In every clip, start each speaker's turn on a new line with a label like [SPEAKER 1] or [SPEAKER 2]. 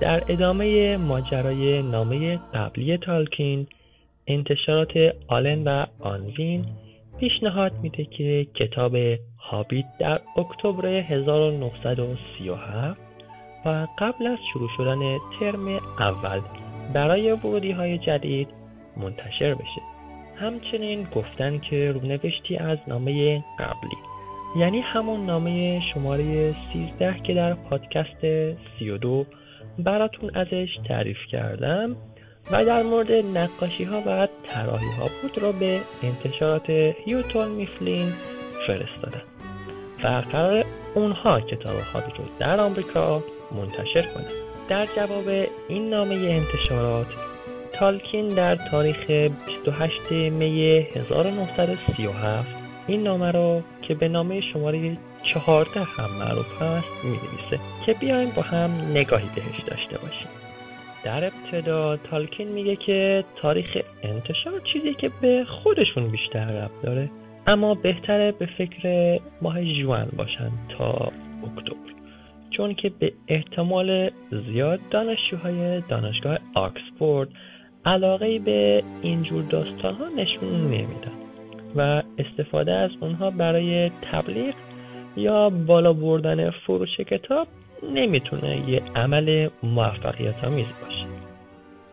[SPEAKER 1] در ادامه ماجرای نامه قبلی تالکین انتشارات آلن و آنوین پیشنهاد میده که کتاب هابیت در اکتبر 1937 و قبل از شروع شدن ترم اول برای ورودی های جدید منتشر بشه. همچنین گفتن که رونوشتی از نامه قبلی یعنی همون نامه شماره 13 که در پادکست 32 براتون ازش تعریف کردم و در مورد نقاشی ها و طراحی ها بود را به انتشارات هیوتون میفلین فرستادم و قرار اونها کتاب هابیت رو در آمریکا منتشر کنند در جواب این نامه انتشارات تالکین در تاریخ 28 می 1937 این نامه رو که به نامه شماره 14 هم معروف هست می نویسه که بیایم با هم نگاهی بهش داشته باشیم. در ابتدا تالکین میگه که تاریخ انتشار چیزی که به خودشون بیشتر ربط داره اما بهتره به فکر ماه جوان باشن تا اکتبر. چون که به احتمال زیاد دانشجوهای دانشگاه آکسفورد علاقه به اینجور داستان ها نشون نمیدن و استفاده از اونها برای تبلیغ یا بالا بردن فروش کتاب نمی‌تونه یه عمل موفقیت آمیز باشه.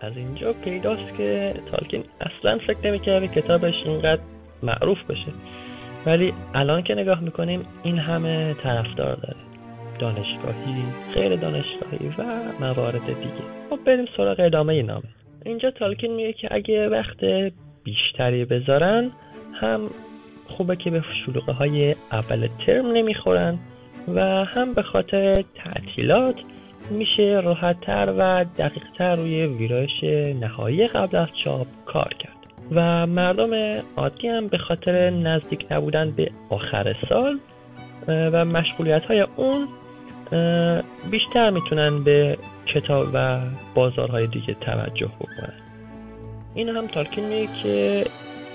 [SPEAKER 1] از اینجا پیداست که تالکین اصلا فکر نمی‌کرده کتابش اینقدر معروف بشه ولی الان که نگاه می‌کنیم این همه طرفدار داره. دانشگاهی غیر دانشگاهی و موارد دیگه. خب بریم سراغ ادامه نامه. اینجا تالکین میگه که اگه وقت بیشتری بذارن هم خوبه که به شلوغه های اول ترم نمی‌خورن و هم به خاطر تعطیلات میشه راحتتر و دقیقتر روی ویرایش نهایی قبل از چاپ کار کرد. و مردم عادی هم به خاطر نزدیک نبودن به آخر سال و مشغولیت های اون بیشتر می‌تونن به کتاب و بازارهای دیگه توجه بکنن. این هم تالکین که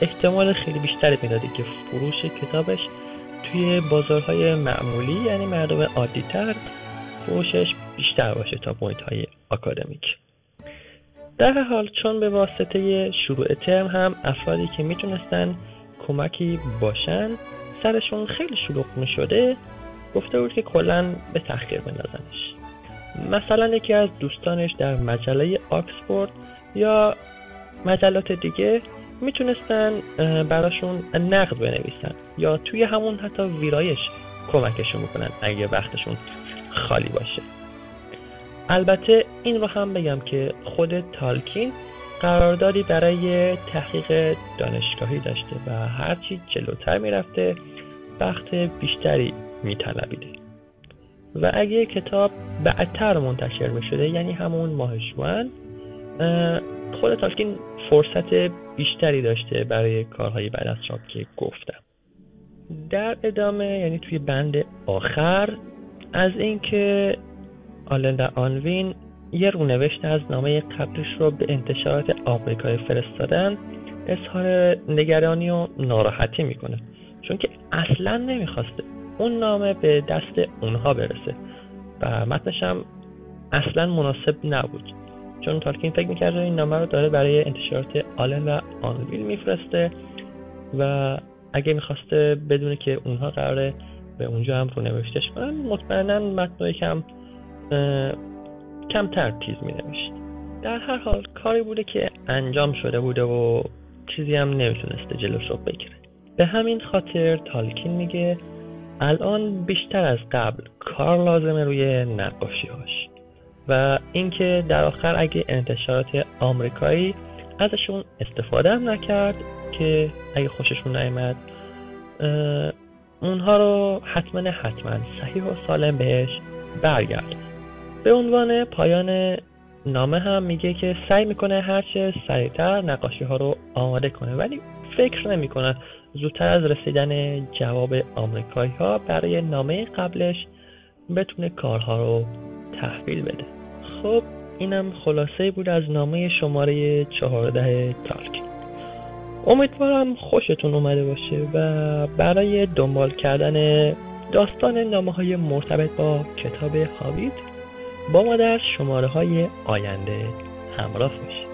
[SPEAKER 1] احتمال خیلی بیشتری می‌داده که فروش کتابش توی بازارهای معمولی یعنی مردم عادی تر فروشش بیشتر باشه تا point های اکادمیک در حال چون به واسطه شروع ترم هم افرادی که می‌تونستن کمکی باشن سرشون خیلی شلوغ می‌شده گفته بود که کلا به تحقیر بندازنش. مثلا یکی از دوستانش در مجله آکسفورد یا مجلات دیگه می‌تونستن براشون نقد بنویسن یا توی همون حتی ویرایش کمکشون می‌کنن اگه وقتشون خالی باشه. البته این رو هم بگم که خود تالکین قراردادی برای تحقیق دانشگاهی داشته و هرچی جلوتر می‌رفته وقت بیشتری میطلبیده. و اگه کتاب بعدتر منتشر می‌شده یعنی همون ماه جوان خود تالکین فرصت بیشتری داشته برای کارهای بعد از چاپ که گفتم. در ادامه یعنی توی بند آخر از اینکه آلن و آنوین یه رونوشت از نامه قبلش رو به انتشارات آمریکایی فرستادن اظهار نگرانی و ناراحتی می‌کنه. چون که اصلا نمی‌خواسته اون نامه به دست اونها برسه و متنش هم اصلا مناسب نبود. چون تالکین فکر می‌کرده این نامه رو داره برای انتشارات آلن و آنویل میفرسته و اگه می‌خواسته بدونه که اونها قراره به اونجا هم رو نوشتش کنن مطمئنا متن کم کمتر تیز می نوشت در هر حال کاری بوده که انجام شده بوده و چیزی هم نمی‌تونسته جلوش رو بگیره. به همین خاطر تالکین میگه الان بیشتر از قبل کار لازمه روی نقاشی هاش و اینکه در آخر اگه انتشارات آمریکایی ازشون استفاده هم نکرد که اگه خوششون نیامد اونها رو حتما حتما صحیح و سالم بهش برگرد. به عنوان پایان نامه هم میگه که سعی می‌کنه هرچه سریعتر نقاشی ها رو آماده کنه ولی فکر نمی‌کنه. زودتر از رسیدن جواب آمریکایی ها برای نامه قبلش بتونه کارها رو تحویل بده. خب اینم خلاصه بود از نامه شماره چهارده تالک. امیدوارم خوشتون اومده باشه و برای دنبال کردن داستان نامه های مرتبط با کتاب هاوید با ما در شماره های آینده همراه باشید.